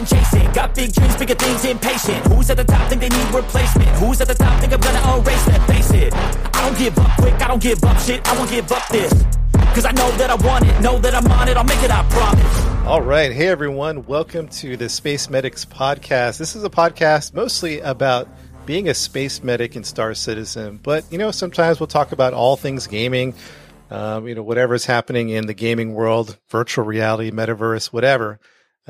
done chasing. Got big dreams, bigger things, impatient. Who's at the top think they need replacement? Who's at the top think I'm gonna erase that? Face it. I don't give up quick, I don't give up shit, I won't give up this. Cause I know that I want it, know that I'm on it, I'll make it, I promise. All right. Hey, everyone. Welcome to the Space Medics podcast. This is a podcast mostly about being a space medic in Star Citizen. But, you know, sometimes we'll talk about all things gaming, um, you know, whatever's happening in the gaming world, virtual reality, metaverse, whatever.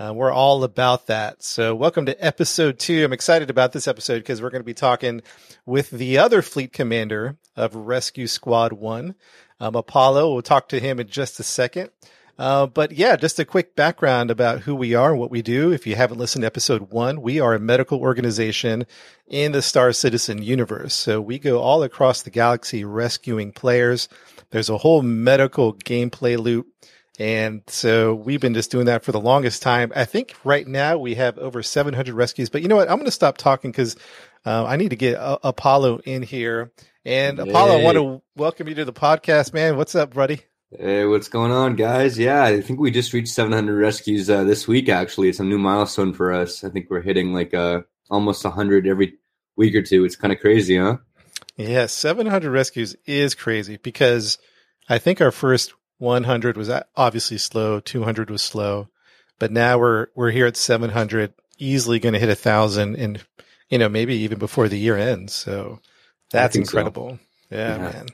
Uh, we're all about that. So, welcome to episode two. I'm excited about this episode because we're going to be talking with the other fleet commander of Rescue Squad One, um, Apollo. We'll talk to him in just a second. Uh, but yeah, just a quick background about who we are and what we do. If you haven't listened to episode one, we are a medical organization in the Star Citizen universe. So we go all across the galaxy rescuing players. There's a whole medical gameplay loop. And so we've been just doing that for the longest time. I think right now we have over 700 rescues, but you know what? I'm going to stop talking because uh, I need to get uh, Apollo in here. And Apollo, I want to welcome you to the podcast, man. What's up, buddy? Hey, what's going on, guys? Yeah, I think we just reached 700 rescues uh, this week. Actually, it's a new milestone for us. I think we're hitting like uh, almost 100 every week or two. It's kind of crazy, huh? Yeah, 700 rescues is crazy because I think our first 100 was obviously slow, 200 was slow, but now we're we're here at 700, easily going to hit a thousand, and you know maybe even before the year ends. So that's incredible. So. Yeah, yeah, man.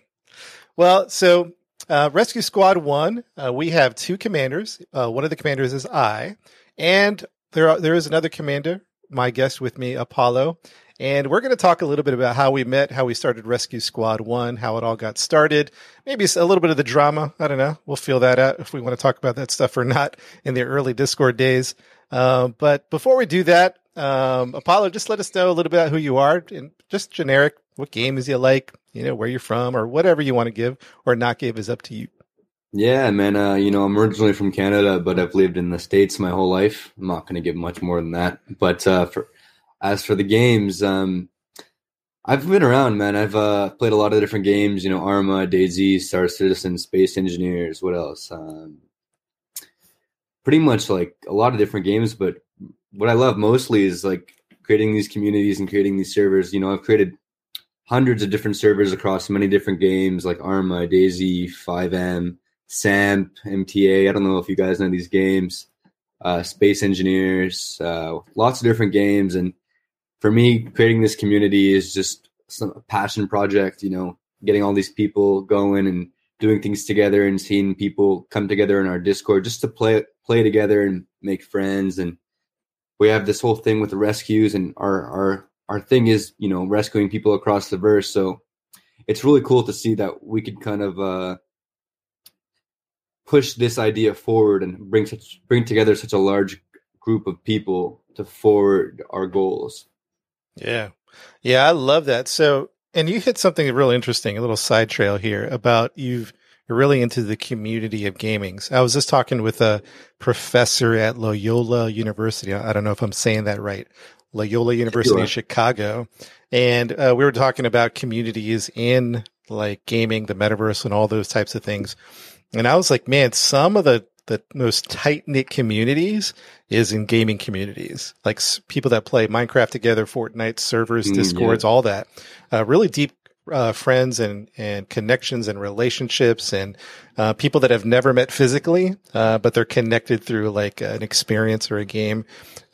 Well, so uh, Rescue Squad One, uh, we have two commanders. Uh, one of the commanders is I, and there are, there is another commander, my guest with me, Apollo, and we're going to talk a little bit about how we met, how we started Rescue Squad One, how it all got started, maybe a little bit of the drama. I don't know. We'll feel that out if we want to talk about that stuff or not in the early Discord days. Uh, but before we do that, um, Apollo, just let us know a little bit about who you are and just generic. What games you like, you know, where you're from, or whatever you want to give or not give is up to you. Yeah, man. Uh, you know, I'm originally from Canada, but I've lived in the states my whole life. I'm not going to give much more than that. But uh, for as for the games, um, I've been around, man. I've uh, played a lot of different games. You know, Arma, DayZ, Star Citizen, Space Engineers. What else? Um, pretty much like a lot of different games. But what I love mostly is like creating these communities and creating these servers. You know, I've created hundreds of different servers across many different games like Arma, DayZ, FiveM, SAMP, MTA. I don't know if you guys know these games. Uh, Space Engineers, uh, lots of different games. And for me, creating this community is just some passion project. You know, getting all these people going and doing things together and seeing people come together in our Discord just to play play together and make friends. And we have this whole thing with the rescues and our our our thing is you know rescuing people across the verse so it's really cool to see that we could kind of uh, push this idea forward and bring such bring together such a large group of people to forward our goals yeah yeah i love that so and you hit something really interesting a little side trail here about you've you're really into the community of gamings. I was just talking with a professor at Loyola University. I don't know if I'm saying that right. Loyola University in Chicago, and uh, we were talking about communities in like gaming, the metaverse, and all those types of things. And I was like, man, some of the the most tight knit communities is in gaming communities, like people that play Minecraft together, Fortnite servers, mm, discords, yeah. all that. Uh, really deep uh, friends and and connections and relationships and uh, people that have never met physically, uh, but they're connected through like an experience or a game.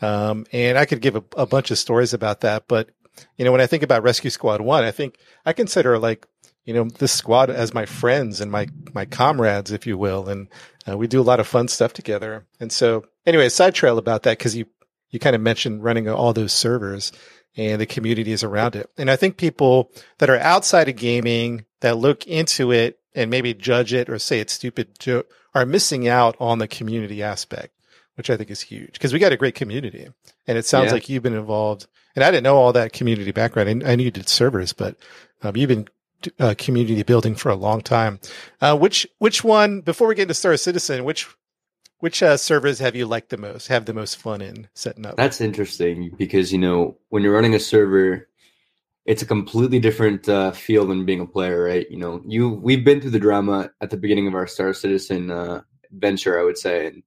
Um, and I could give a, a, bunch of stories about that, but you know, when I think about Rescue Squad One, I think I consider like you know this squad as my friends and my my comrades, if you will, and uh, we do a lot of fun stuff together. And so, anyway, side trail about that because you you kind of mentioned running all those servers and the communities around it. And I think people that are outside of gaming that look into it and maybe judge it or say it's stupid are missing out on the community aspect, which I think is huge because we got a great community. And it sounds yeah. like you've been involved. And I didn't know all that community background. I, knew you did servers, but um, you've been uh, community building for a long time. Uh, which which one? Before we get into Star Citizen, which which uh, servers have you liked the most? Have the most fun in setting up? That's interesting because you know when you're running a server, it's a completely different uh, feel than being a player, right? You know, you we've been through the drama at the beginning of our Star Citizen uh, venture, I would say, and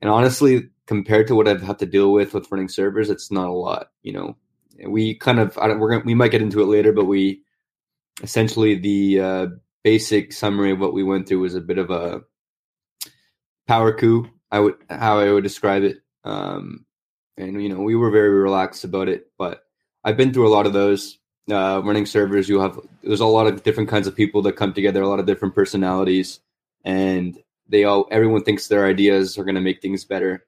and honestly, compared to what I've had to deal with with running servers, it's not a lot. You know, we kind of I don't, we're gonna, we might get into it later, but we essentially the uh, basic summary of what we went through was a bit of a power coup. I would how I would describe it. Um, and you know, we were very relaxed about it. But I've been through a lot of those. Uh, running servers, you have there's a lot of different kinds of people that come together, a lot of different personalities, and they all everyone thinks their ideas are going to make things better.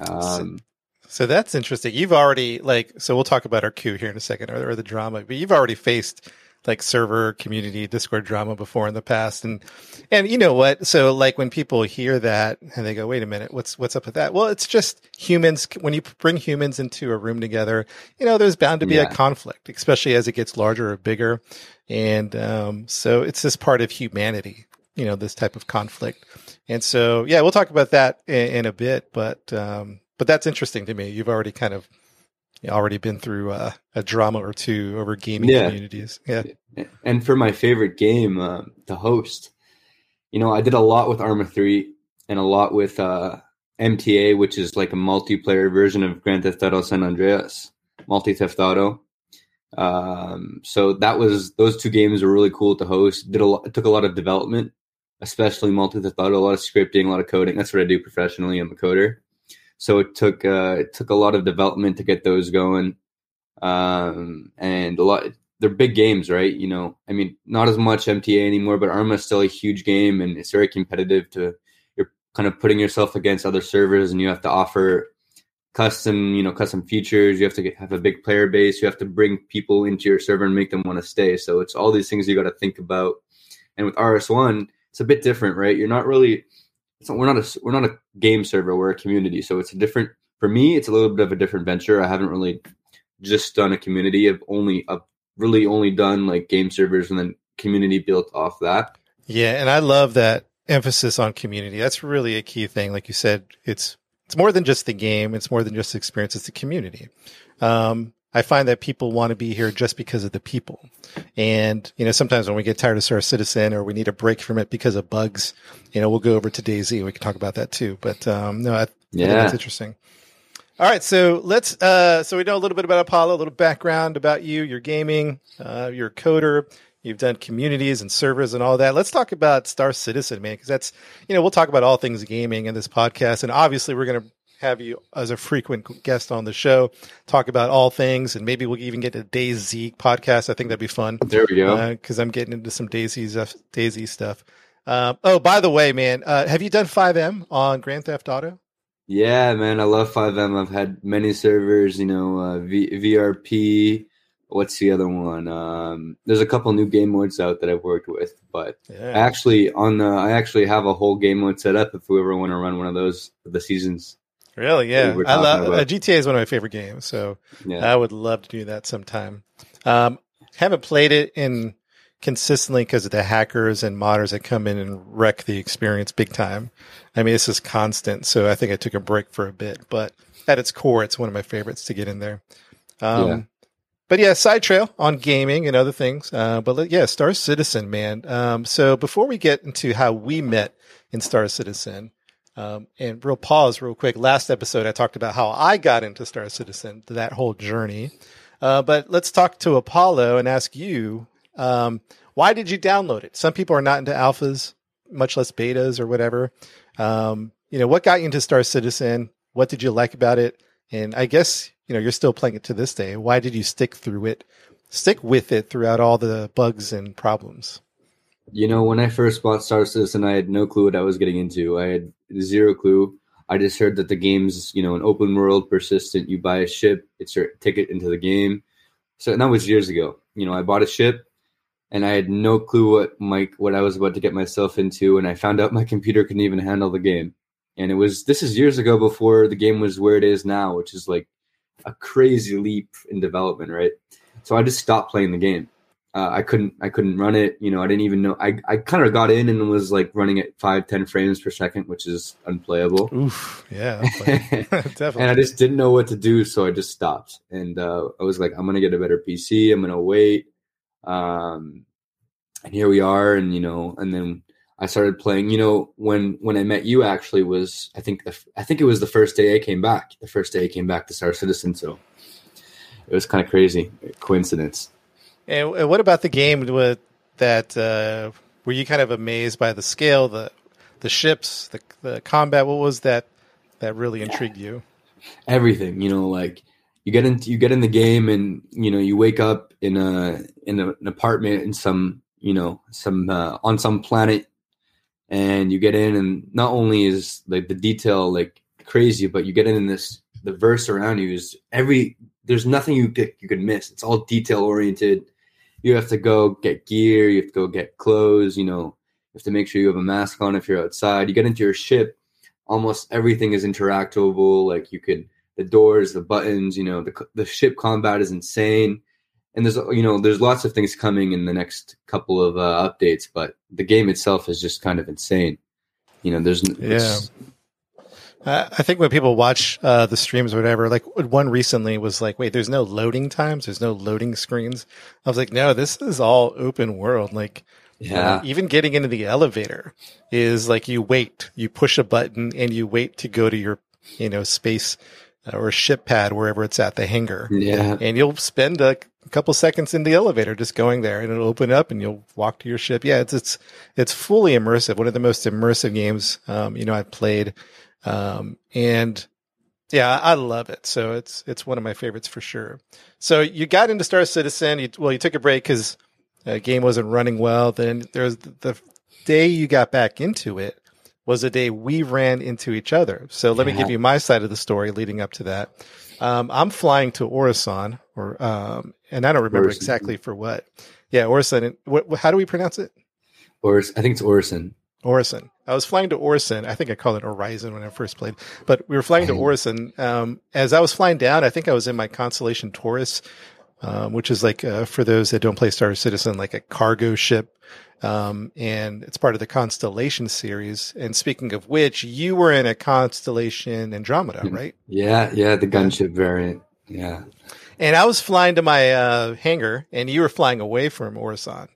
Um, so, so, that's interesting. You've already like so we'll talk about our queue here in a second or, or the drama, but you've already faced like server community discord drama before in the past. And and you know what? So like when people hear that and they go wait a minute what's what's up with that? Well it's just humans when you bring humans into a room together you know there's bound to be yeah. a conflict especially as it gets larger or bigger. And um, so it's this part of humanity you know this type of conflict. And so yeah we'll talk about that in, in a bit but um, but that's interesting to me. You've already kind of already been through uh, a drama or two over gaming yeah. communities. Yeah. And for my favorite game, uh, the host, you know, I did a lot with Arma 3 and a lot with uh, MTA, which is like a multiplayer version of Grand Theft Auto San Andreas, multi Theft Auto. Um, so that was those two games were really cool to host. Did a lot, took a lot of development, especially multi Theft Auto, a lot of scripting, a lot of coding. That's what I do professionally. I'm a coder. So it took uh, it took a lot of development to get those going, um, and a lot. They're big games, right? You know, I mean, not as much MTA anymore, but Arma is still a huge game, and it's very competitive. To you're kind of putting yourself against other servers, and you have to offer custom, you know, custom features. You have to get, have a big player base. You have to bring people into your server and make them want to stay. So it's all these things you got to think about. And with RS1, it's a bit different, right? You're not really we're not a we're not a game server. We're a community, so it's a different. For me, it's a little bit of a different venture. I haven't really just done a community. I've only I've really only done like game servers and then community built off that. Yeah, and I love that emphasis on community. That's really a key thing. Like you said, it's it's more than just the game. It's more than just the experience. It's the community. Um, I find that people want to be here just because of the people. And, you know, sometimes when we get tired of Star Citizen or we need a break from it because of bugs, you know, we'll go over to DayZ. We can talk about that too. But, um, no, I, yeah. I that's interesting. All right. So let's, uh, so we know a little bit about Apollo, a little background about you, your gaming, uh, you're a coder. You've done communities and servers and all that. Let's talk about Star Citizen, man, because that's, you know, we'll talk about all things gaming in this podcast. And obviously, we're going to have you as a frequent guest on the show, talk about all things, and maybe we'll even get a DayZ podcast. I think that'd be fun. There we go. Because uh, I'm getting into some DayZ DayZ stuff. Um, oh, by the way, man, uh, have you done FiveM on Grand Theft Auto? Yeah, man, I love FiveM. I've had many servers. You know, uh, v- VRP. What's the other one? Um, there's a couple new game modes out that I've worked with, but yeah. actually on the I actually have a whole game mode set up if we ever want to run one of those for the seasons. Really? Yeah. I love uh, GTA is one of my favorite games, so yeah. I would love to do that sometime. Um, haven't played it in consistently because of the hackers and modders that come in and wreck the experience big time. I mean, this is constant, so I think I took a break for a bit, but at its core, it's one of my favorites to get in there. Um, yeah. But yeah, side trail on gaming and other things. Uh, but yeah, Star Citizen, man. Um, so before we get into how we met in Star Citizen, um, and real pause, real quick. Last episode, I talked about how I got into Star Citizen, that whole journey. Uh, but let's talk to Apollo and ask you, um, why did you download it? Some people are not into alphas, much less betas or whatever. Um, you know, what got you into Star Citizen? What did you like about it? And I guess, you know, you're still playing it to this day. Why did you stick through it, stick with it throughout all the bugs and problems? You know, when I first bought Star Citizen, I had no clue what I was getting into. I had zero clue. I just heard that the game's, you know, an open world, persistent. You buy a ship, it's your ticket into the game. So that was years ago. You know, I bought a ship, and I had no clue what my what I was about to get myself into. And I found out my computer couldn't even handle the game. And it was this is years ago before the game was where it is now, which is like a crazy leap in development, right? So I just stopped playing the game uh, I couldn't I couldn't run it. You know, I didn't even know. I, I kind of got in and was like running at five ten frames per second, which is unplayable. Oof, yeah, definitely. and I just didn't know what to do, so I just stopped. And uh, I was like, I'm gonna get a better PC. I'm gonna wait. Um, and here we are. And you know, and then I started playing. You know, when when I met you, actually was I think the, I think it was the first day I came back. The first day I came back to Star Citizen, so it was kind of crazy coincidence. And, and what about the game with that? Uh, were you kind of amazed by the scale, the the ships, the the combat? What was that that really intrigued you? Everything, you know, like you get into you get in the game and you know you wake up in a in a, an apartment in some you know some uh, on some planet and you get in and not only is like the detail like crazy but you get in this the verse around you is every there's nothing you could you could miss it's all detail oriented you have to go get gear you have to go get clothes you know you have to make sure you have a mask on if you're outside you get into your ship almost everything is interactable like you could the doors the buttons you know the, the ship combat is insane and there's you know there's lots of things coming in the next couple of uh, updates, but the game itself is just kind of insane. You know, there's yeah. I think when people watch uh, the streams or whatever, like one recently was like, wait, there's no loading times, there's no loading screens. I was like, no, this is all open world. Like, yeah, even getting into the elevator is like you wait, you push a button, and you wait to go to your, you know, space uh, or ship pad wherever it's at the hangar. Yeah, and you'll spend a a couple seconds in the elevator just going there and it'll open up and you'll walk to your ship. Yeah, it's it's it's fully immersive. One of the most immersive games um, you know I've played. Um, and yeah, I love it. So it's it's one of my favorites for sure. So you got into Star Citizen. You, well, you took a break because the game wasn't running well. Then there's the, the day you got back into it was the day we ran into each other. So let yeah. me give you my side of the story leading up to that. Um, I'm flying to Orison, or um, and I don't remember Orison. exactly for what. Yeah, Orison. What, how do we pronounce it? Oris. I think it's Orison. Orison. I was flying to Orison. I think I called it Horizon when I first played, but we were flying to Orison. Um, as I was flying down, I think I was in my Constellation Taurus, um, which is like uh, for those that don't play Star Citizen, like a cargo ship um, and it's part of the Constellation series. And speaking of which, you were in a Constellation Andromeda, mm-hmm. right? Yeah, yeah, the gunship variant. Yeah. And I was flying to my uh, hangar, and you were flying away from Orison.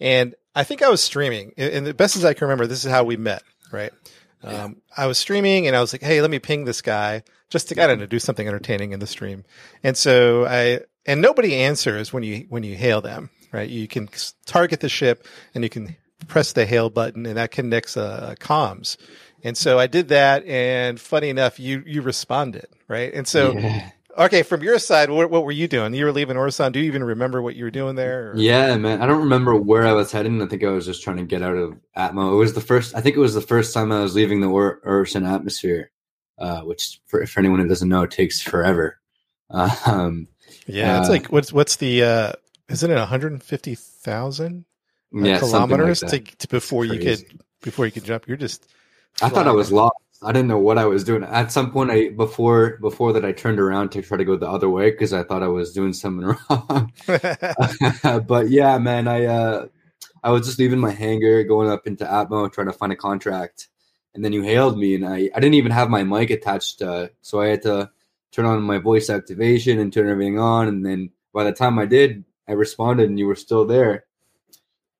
And I think I was streaming. And the best as I can remember, this is how we met, right? Yeah. Um, I was streaming, and I was like, "Hey, let me ping this guy just to kind of do something entertaining in the stream." And so I and nobody answers when you when you hail them, right? You can target the ship and you can press the hail button and that connects uh, comms. And so I did that, and funny enough, you you responded, right? And so, yeah. Okay, from your side, what, what, were you doing? You were leaving Orison. Do you even remember what you were doing there? Or? Yeah, man, I don't remember where I was heading. I think I was just trying to get out of Atmo. It was the first. I think it was the first time I was leaving the or- Orison atmosphere, uh, which for, for anyone who doesn't know, takes forever. Um, yeah, it's uh, like what's what's the uh, isn't it 150,000 uh, yeah, kilometers like to, to, before you could before you could jump? You're just. I thought I was lost. I didn't know what I was doing. At some point, I before before that, I turned around to try to go the other way because I thought I was doing something wrong. but yeah, man, I uh, I was just leaving my hangar, going up into Atmo, trying to find a contract, and then you hailed me, and I I didn't even have my mic attached, uh, so I had to turn on my voice activation and turn everything on, and then by the time I did, I responded and you were still there.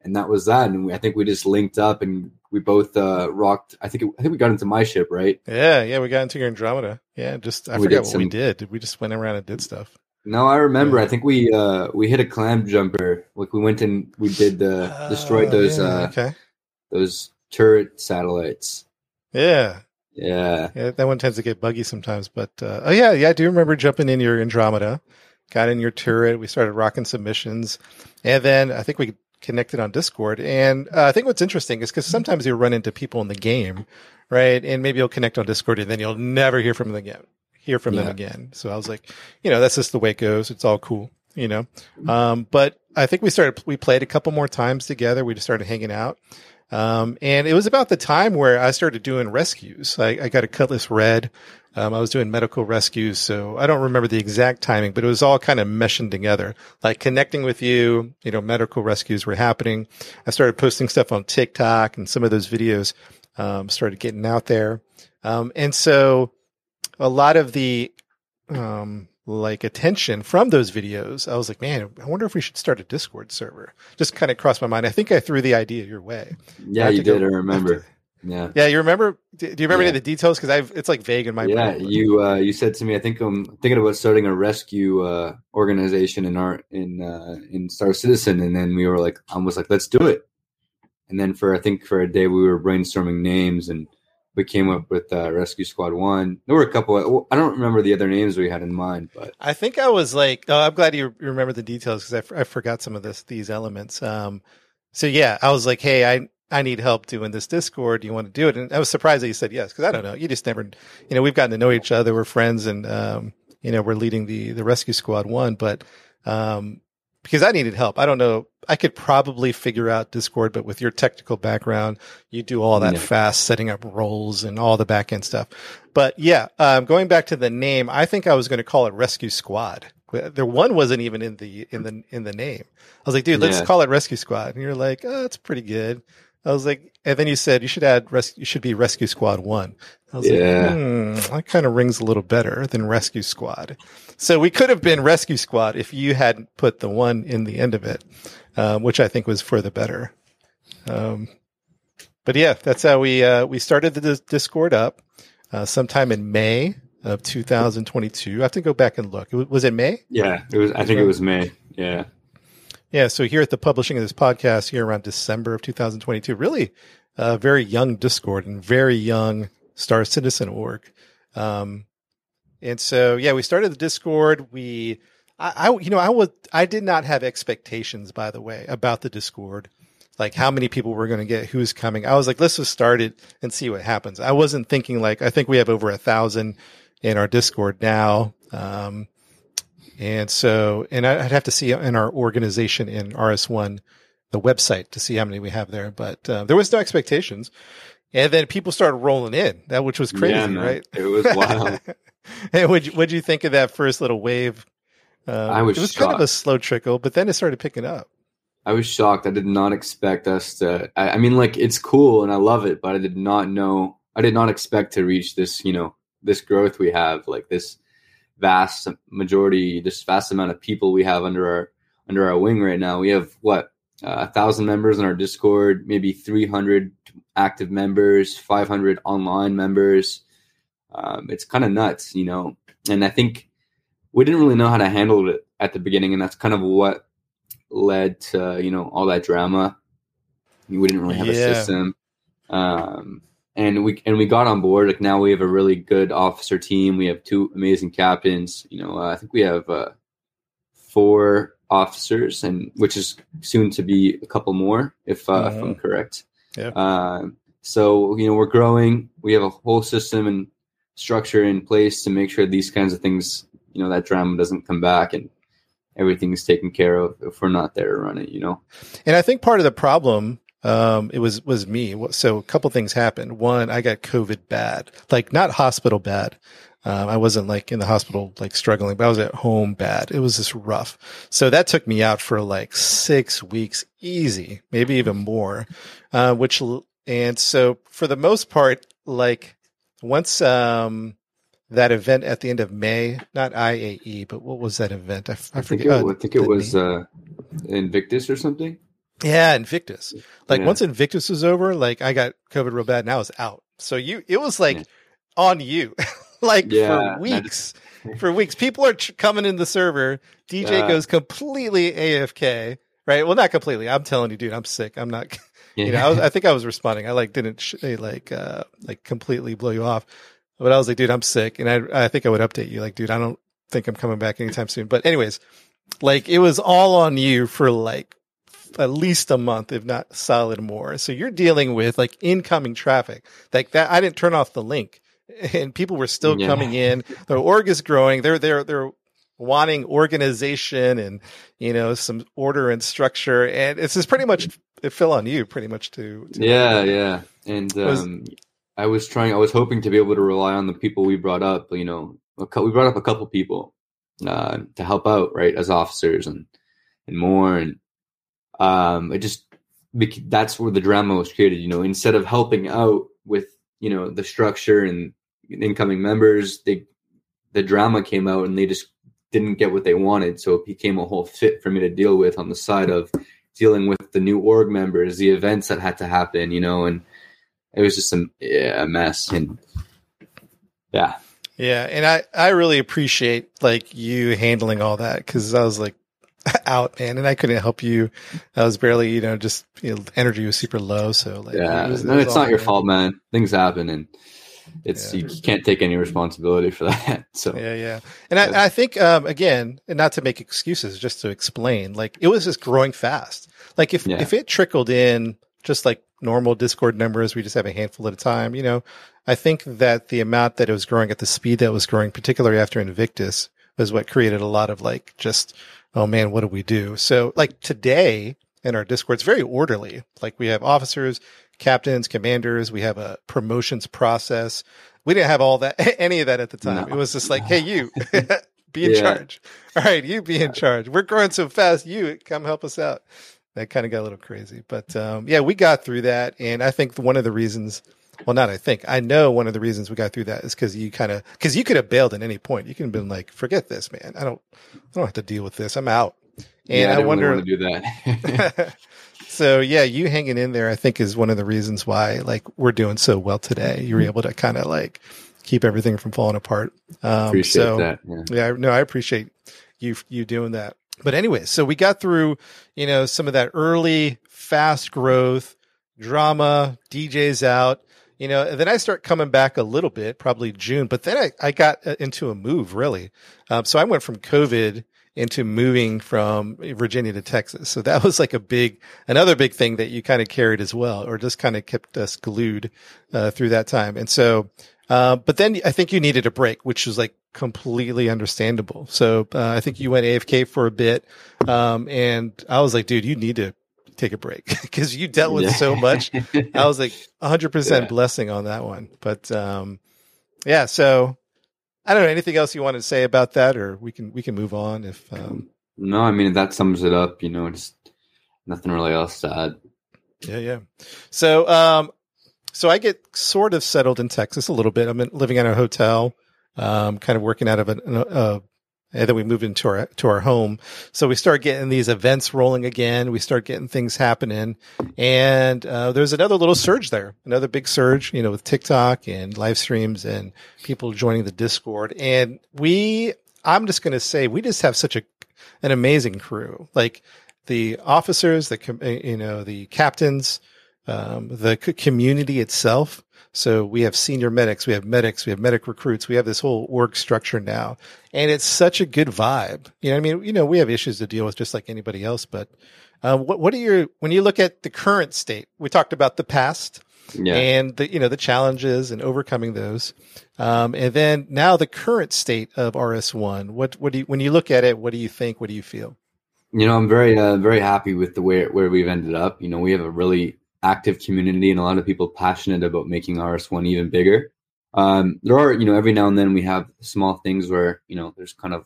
And that was that. And we, I think we just linked up and we both uh, rocked. I think it, I think we got into my ship, right? Yeah, yeah, we got into your Andromeda. Yeah, just I we forgot what some, we did. We just went around and did stuff. No, I remember. Yeah. I think we uh, we hit a claim jumper. Like we went and we did the uh, destroyed those yeah, uh, okay. those turret satellites. Yeah. Yeah. Yeah, that one tends to get buggy sometimes, but uh, oh yeah, yeah, I do remember jumping in your Andromeda got in your turret. We started rocking submissions. And then I think we connected on Discord. And uh, I think what's interesting is because sometimes you run into people in the game, right? And maybe you'll connect on Discord and then you'll never hear from them again. Hear from yeah. them again. So I was like, you know, that's just the way it goes. It's all cool, you know. Um, but I think we started. We played a couple more times together. We just started hanging out. Um, and it was about the time where I started doing rescues. I, I got a Cutlass Red. Um, I was doing medical rescues, so I don't remember the exact timing, but it was all kind of meshing together, like connecting with you. You know, medical rescues were happening. I started posting stuff on TikTok, and some of those videos um, started getting out there. Um, and so, a lot of the um, like attention from those videos. I was like, man, I wonder if we should start a Discord server. Just kind of crossed my mind. I think I threw the idea your way. Yeah, you did. I remember. Yeah. Yeah, you remember? Do you remember yeah. any of the details? Because I've it's like vague in my yeah. Brain. You uh, you said to me, I think I'm thinking about starting a rescue uh, organization in our in uh, in Star Citizen, and then we were like, I was like, let's do it. And then for I think for a day we were brainstorming names, and we came up with uh, Rescue Squad One. There were a couple. Of, I don't remember the other names we had in mind, but I think I was like, oh, I'm glad you remember the details because I, f- I forgot some of this these elements. Um, so yeah, I was like, hey, I I need help doing this Discord. Do you want to do it? And I was surprised that you said yes because I don't know. You just never, you know, we've gotten to know each other. We're friends, and um, you know, we're leading the the Rescue Squad One, but um, because I needed help. I don't know. I could probably figure out Discord, but with your technical background, you do all that yeah. fast setting up roles and all the back end stuff. But yeah, um, going back to the name, I think I was going to call it Rescue Squad. The one wasn't even in the in the in the name. I was like, dude, let's yeah. call it Rescue Squad. And you're like, oh, that's pretty good. I was like, and then you said you should add res- you should be Rescue Squad One. I was yeah. like, hmm, that kind of rings a little better than Rescue Squad. So we could have been Rescue Squad if you hadn't put the one in the end of it, um, which I think was for the better. Um, but yeah, that's how we uh, we started the Discord up uh, sometime in May of 2022. I have to go back and look. Was it May? Yeah, it was. I think it was May. Yeah. Yeah, so here at the publishing of this podcast here around December of 2022, really a uh, very young Discord and very young Star Citizen org. Um, and so, yeah, we started the Discord. We, I, I, you know, I was, I did not have expectations, by the way, about the Discord, like how many people we're going to get, who's coming. I was like, let's just start it and see what happens. I wasn't thinking like, I think we have over a thousand in our Discord now. Um, and so, and I'd have to see in our organization in RS1, the website to see how many we have there. But uh, there was no expectations. And then people started rolling in, that which was crazy, yeah, right? It was wild. and what'd you, what'd you think of that first little wave? Um, I was. It was shocked. kind of a slow trickle, but then it started picking up. I was shocked. I did not expect us to. I, I mean, like it's cool and I love it, but I did not know. I did not expect to reach this. You know, this growth we have, like this vast majority, this vast amount of people we have under our under our wing right now. We have what uh, a thousand members in our Discord, maybe three hundred active members, five hundred online members. Um, it's kind of nuts, you know. And I think we didn't really know how to handle it at the beginning, and that's kind of what led to you know all that drama. We didn't really have yeah. a system. Um, and we and we got on board. Like now we have a really good officer team. We have two amazing captains. You know, uh, I think we have uh, four officers, and which is soon to be a couple more, if, uh, if I'm mm-hmm. correct. Yeah. Uh, so you know we're growing. We have a whole system and structure in place to make sure these kinds of things, you know, that drama doesn't come back and everything is taken care of if we're not there to run it. You know. And I think part of the problem um, it was was me. So a couple things happened. One, I got COVID bad, like not hospital bad. Um, I wasn't like in the hospital like struggling, but I was at home bad. It was just rough. So that took me out for like six weeks, easy, maybe even more. Uh, which and so for the most part, like once um, that event at the end of May, not IAE, but what was that event? I, I, I forget. Think it, I think it was uh, Invictus or something. Yeah, Invictus. Like yeah. once Invictus was over, like I got COVID real bad and I was out. So you, it was like yeah. on you, like yeah, for weeks. for weeks, people are ch- coming in the server. DJ goes completely AFK. Right? Well, not completely. I'm telling you, dude, I'm sick. I'm not. You know, I, was, I think I was responding. I like didn't sh- like uh like completely blow you off, but I was like, dude, I'm sick, and I I think I would update you, like, dude, I don't think I'm coming back anytime soon. But anyways, like it was all on you for like at least a month, if not solid more. So you're dealing with like incoming traffic like that. I didn't turn off the link and people were still yeah. coming in. The org is growing. They're, they're, they're wanting organization and, you know, some order and structure. And it's just pretty much, it fell on you pretty much to. to yeah. Yeah. And, um, I was trying, I was hoping to be able to rely on the people we brought up, you know, we brought up a couple people, uh, to help out, right, as officers and, and more. And um, it just that's where the drama was created. You know, instead of helping out with you know the structure and incoming members, they the drama came out and they just didn't get what they wanted. So it became a whole fit for me to deal with on the side of dealing with the new org members, the events that had to happen, you know, and it was just a, yeah, a mess. And yeah. Yeah. And I, I really appreciate like you handling all that because I was like, out, man, and I couldn't help you. I was barely, you know, just you know, energy was super low. So like, yeah, it was, no, it it's not your fault, man. Things happen, and it's yeah. you can't take any responsibility for that. So yeah, yeah, and I, I think um, again, and not to make excuses, just to explain, like it was just growing fast. Like if yeah. if it trickled in just like normal Discord numbers, we just have a handful at a time. You know, I think that the amount that it was growing at the speed that was growing, particularly after Invictus, was what created a lot of like just oh man, what do we do? So like today in our Discord, it's very orderly. Like we have officers, captains, commanders. We have a promotions process. We didn't have all that, any of that at the time. No. It was just like, hey, you be in yeah. charge. All right, you be in charge. We're growing so fast. You come help us out. That kind of got a little crazy, but um, yeah, we got through that. And I think one of the reasons well, not I think. I know one of the reasons we got through that is because you kind of because you could have bailed at any point. You could have been like, "Forget this, man. I don't, I don't have to deal with this. I'm out." And yeah, I, I wonder really do that. so yeah, you hanging in there, I think, is one of the reasons why like we're doing so well today. You were able to kind of like keep everything from falling apart. Um, appreciate so, that. Yeah. yeah, no, I appreciate you you doing that. But anyway, so we got through, you know, some of that early fast growth drama, DJs out you know, and then I start coming back a little bit, probably June, but then I, I got uh, into a move really. Um, so I went from COVID into moving from Virginia to Texas. So that was like a big, another big thing that you kind of carried as well, or just kind of kept us glued, uh, through that time. And so, uh, but then I think you needed a break, which was like completely understandable. So, uh, I think you went AFK for a bit. Um, and I was like, dude, you need to take a break because you dealt with so much. I was like 100% yeah. blessing on that one. But um, yeah, so I don't know anything else you want to say about that, or we can we can move on if. Um, no, I mean that sums it up. You know, just nothing really else to add. Yeah, yeah. So, um, so I get sort of settled in Texas a little bit. I'm living in a hotel, um, kind of working out of a, a, and then we moved into our to our home. So we start getting these events rolling again. We start getting things happening, and uh, there's another little surge there, another big surge, you know, with TikTok and live streams and people joining the Discord. And we, I'm just going to say, we just have such a an amazing crew. Like the officers, the you know, the captains, um, the community itself so we have senior medics, we have medics, we have medic recruits, we have this whole org structure now. And it's such a good vibe. You know, I mean, you know, we have issues to deal with just like anybody else, but uh, what, what are your, when you look at the current state, we talked about the past yeah. and the, you know, the challenges and overcoming those. Um, and then now the current state of RS1, what, what do you, when you look at it, what do you think? What do you feel? You know, I'm very, uh, very happy with the way where we've ended up. You know, we have a really active community and a lot of people passionate about making RS1 even bigger. Um, there are, you know, every now and then we have small things where, you know, there's kind of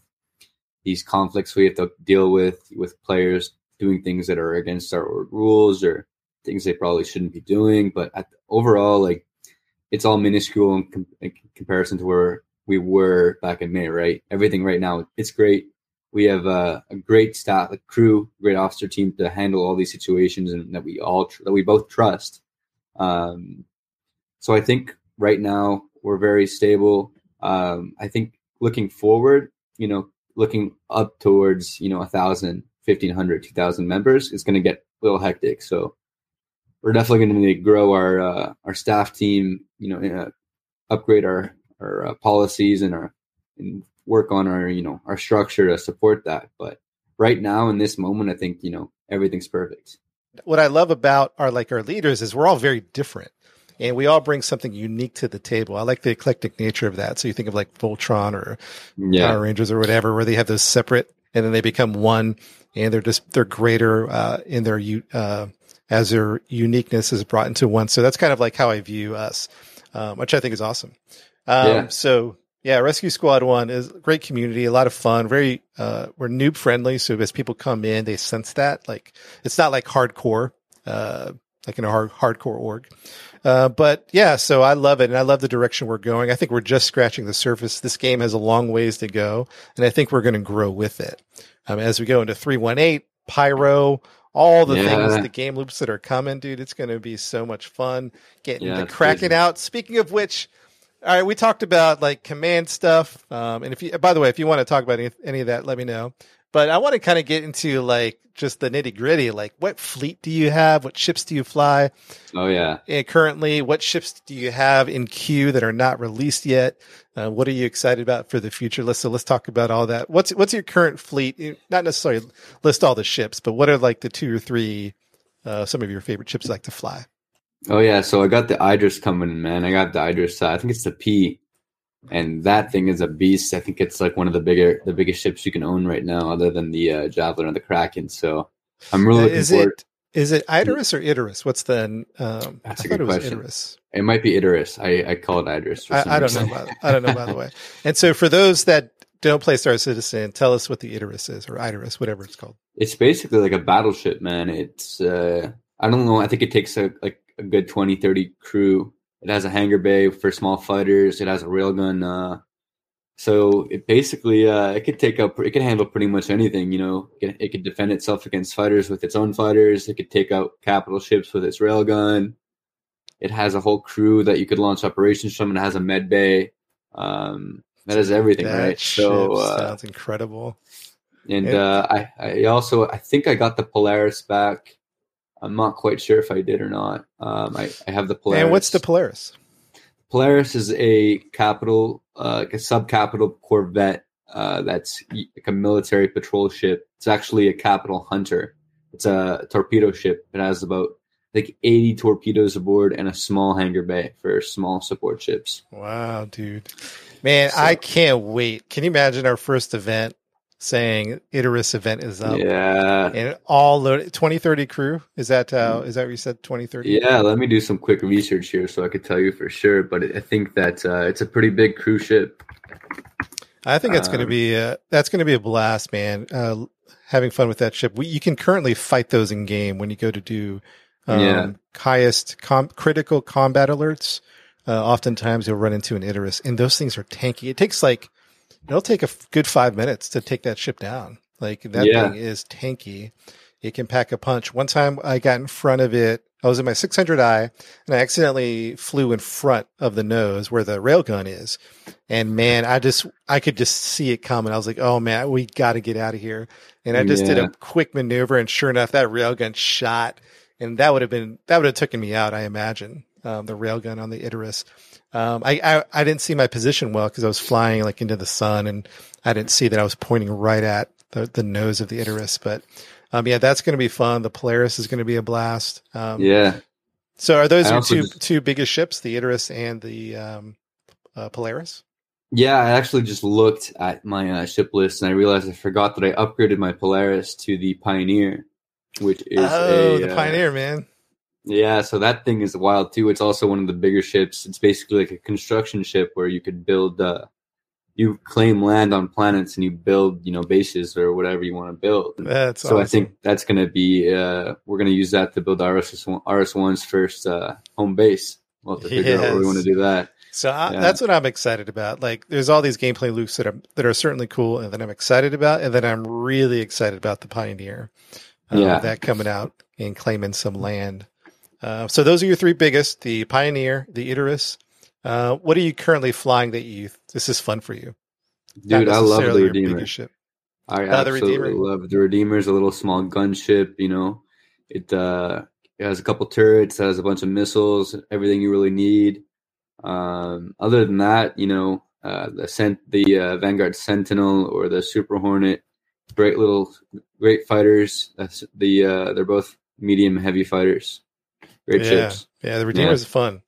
these conflicts we have to deal with with players doing things that are against our rules or things they probably shouldn't be doing. But at, overall, like it's all minuscule in, com- in comparison to where we were back in May, right? Everything right now, it's great we have a, a, great staff, a crew, great officer team to handle all these situations, and that we all tr- that we both trust. Um, so I think right now we're very stable. Um, I think looking forward, you know, looking up towards you know a thousand, fifteen hundred, two thousand members is going to get a little hectic. So we're definitely going to need to grow our uh, our staff team. You know, uh, upgrade our our uh, policies and our and work on our you know our structure to support that but right now in this moment i think you know everything's perfect what i love about our like our leaders is we're all very different and we all bring something unique to the table. I like the eclectic nature of that. So you think of like Voltron or yeah. Power Rangers or whatever, where they have those separate and then they become one and they're just, they're greater, uh, in their, uh, as their uniqueness is brought into one. So that's kind of like how I view us, um, which I think is awesome. Um, yeah. so yeah, Rescue Squad One is a great community, a lot of fun. Very, uh, we're noob friendly. So as people come in, they sense that like it's not like hardcore. Uh, like in a hard, hardcore org. Uh, but yeah, so I love it, and I love the direction we're going. I think we're just scratching the surface. This game has a long ways to go, and I think we're going to grow with it um, as we go into three one eight Pyro. All the Yeah. things, the game loops that are coming, dude. It's going to be so much fun getting Yeah, the crazy. out. Speaking of which, all right, we talked about like command stuff. Um, and if you, by the way, if you want to talk about any, any of that, let me know. But I want to kind of get into like just the nitty gritty. Like, what fleet do you have? What ships do you fly? Oh yeah. And currently, what ships do you have in queue that are not released yet? Uh, what are you excited about for the future? Let's so let's talk about all that. What's what's your current fleet? Not necessarily list all the ships, but what are like the two or three uh, some of your favorite ships you like to fly? Oh yeah. So I got the Idris coming, in, man. I got the Idris. Uh, I think it's the P, and that thing is a beast. I think it's like one of the bigger, the biggest ships you can own right now, other than the uh, Javelin or the Kraken. So I'm really looking is forward. it is it Idris or Idris? What's the um, That's I a thought good it was question. Idris. It might be Idris. I, I call it Idris. for some I, I don't know. By, I don't know by the way. And so for those that don't play Star Citizen, tell us what the Idris is or Idris, whatever it's called. It's basically like a battleship, man. It's uh I don't know. I think it takes a like a good 20, 30 crew. It has a hangar bay for small fighters. It has a railgun. Uh, so it basically uh, it could take up. It could handle pretty much anything. You know, it, it could defend itself against fighters with its own fighters. It could take out capital ships with its railgun. It has a whole crew that you could launch operations from. And it has a med bay. Um, that is everything, That right? So uh, sounds incredible. and uh, I, I also I think I got the Polaris back. I'm not quite sure if I did or not. Um, I, I have the Polaris. And what's the Polaris? Polaris is a capital, uh, like a sub-capital corvette. Uh, that's like a military patrol ship. It's actually a capital hunter. It's a torpedo ship. It has about like 80 torpedoes aboard and a small hangar bay for small support ships. Wow, dude. Man, So- I can't wait. Can you imagine our first event saying Idris event is up? yeah. And all loaded 2030 crew? Is that uh is that what you said 2030? Yeah, let me do some quick research here so I could tell you for sure. But I think that uh, it's a pretty big cruise ship. I think that's going to Um, be uh, that's going to be a blast, man. Uh, having fun with that ship. We, you can currently fight those in game when you go to do um, Yeah. highest com- critical combat alerts. Uh, oftentimes you'll run into an Idris, and those things are tanky. It takes like it'll take a good five minutes to take that ship down. Like that Yeah. thing is tanky. It can pack a punch. One time I got in front of it. I was in my 600i and I accidentally flew in front of the nose where the railgun is. And man, I just, I could just see it coming. I was like, oh man, we got to get out of here. And I just did a quick maneuver and sure enough, that railgun shot and that would have been, that would have taken me out, I imagine, um, the railgun on the Idris. Um, I, I, I didn't see my position well because I was flying like into the sun and I didn't see that I was pointing right at the, the nose of the Idris. But, um, yeah, that's going to be fun. The Polaris is going to be a blast. Um, Yeah, so are those your two just- two biggest ships, the Idris and the um, uh, Polaris? yeah. I actually just looked at my uh, ship list and I realized I forgot that I upgraded my Polaris to the Pioneer, which is oh, a, the uh, Pioneer, man. Yeah, so that thing is wild too. It's also one of the bigger ships. It's basically like a construction ship where you could build, uh, you claim land on planets and you build, you know, bases or whatever you want to build. That's so I think that's going to be, uh, we're going to use that to build RS RS1's first uh, home base. We'll have to figure out where we want to do that. so. I, yeah. That's what I'm excited about. Like, there's all these gameplay loops that are that are certainly cool, and that I'm excited about, and then I'm really excited about the Pioneer. uh, Yeah. that coming out and claiming some land. Uh, so those are your three biggest: the Pioneer, the Idris. Uh, what are you currently flying that you? This is fun for you, Dude, I love the Redeemer. I Uh, the absolutely Redeemer. love the Redeemer's a little small gunship. You know, it uh, it has a couple turrets, has a bunch of missiles, everything you really need. Um, other than that, you know, uh, the cent the uh, Vanguard Sentinel or the Super Hornet, great little great fighters. That's the uh, they're both medium heavy fighters. Great Yeah. ships. Yeah, the Redeemer is fun.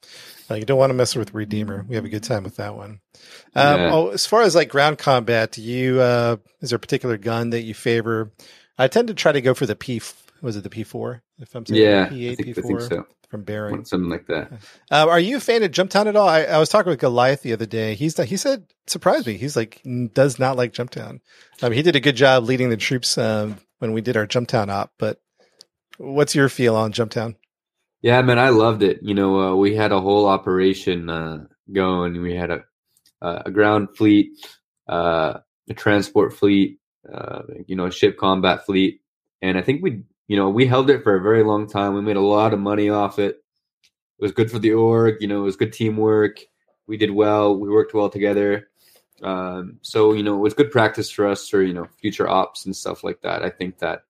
You don't want to mess with Redeemer. We have a good time with that one. Um, Yeah. Oh, as far as like ground combat, do you uh, is there a particular gun that you favor? I tend to try to go for the P. Was it the P four? If I'm saying Yeah, P eight, P four so. from Behring. Something like that. Uh, are you a fan of Jump Town at all? I, I was talking with Goliath the other day. He's he said surprised me. He's like does not like Jump Town. Um, he did a good job leading the troops um, when we did our Jump Town op. But what's your feel on Jump Town? Yeah, man, I loved it. You know, uh, we had a whole operation uh, going. We had a a ground fleet, uh, a transport fleet, uh, you know, a ship combat fleet, and I think we, you know, we held it for a very long time. We made a lot of money off it. It was good for the org. You know, it was good teamwork. We did well. We worked well together. Um, so you know, it was good practice for us for you know future ops and stuff like that. I think that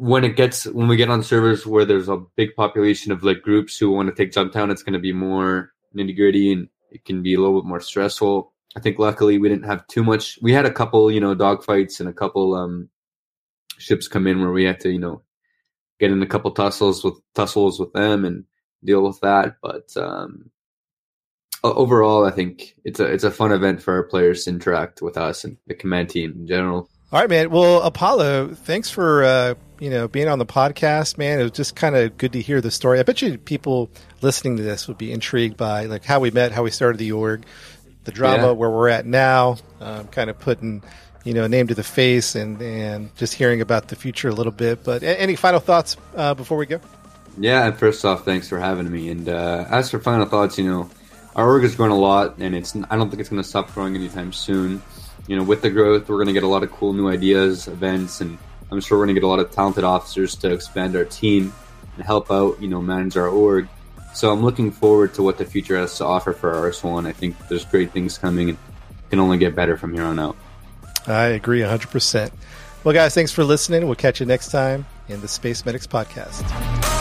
when it gets when we get on servers where there's a big population of like groups who want to take Jumptown, it's going to be more nitty gritty and it can be a little bit more stressful. I think luckily we didn't have too much. We had a couple, you know, dogfights and a couple um, ships come in where we had to, you know, get in a couple tussles with tussles with them and deal with that. But um, overall, I think it's a it's a fun event for our players to interact with us and the command team in general. All right, man. Well, Apollo, thanks for uh, you know being on the podcast, man. It was just kind of good to hear the story. I bet you people listening to this would be intrigued by like how we met, how we started the org, the drama, yeah. where we're at now, um, kind of putting you know a name to the face, and and just hearing about the future a little bit. But any final thoughts uh, before we go? Yeah, and first off, thanks for having me. And uh, as for final thoughts, you know, our org is growing a lot, and it's I don't think it's going to stop growing anytime soon you know, with the growth, we're going to get a lot of cool new ideas, events, and I'm sure we're going to get a lot of talented officers to expand our team and help out, you know, manage our org. So I'm looking forward to what the future has to offer for RS1. I think there's great things coming and can only get better from here on out. I agree 100%. Well, guys, thanks for listening. We'll catch you next time in the Space Medics podcast.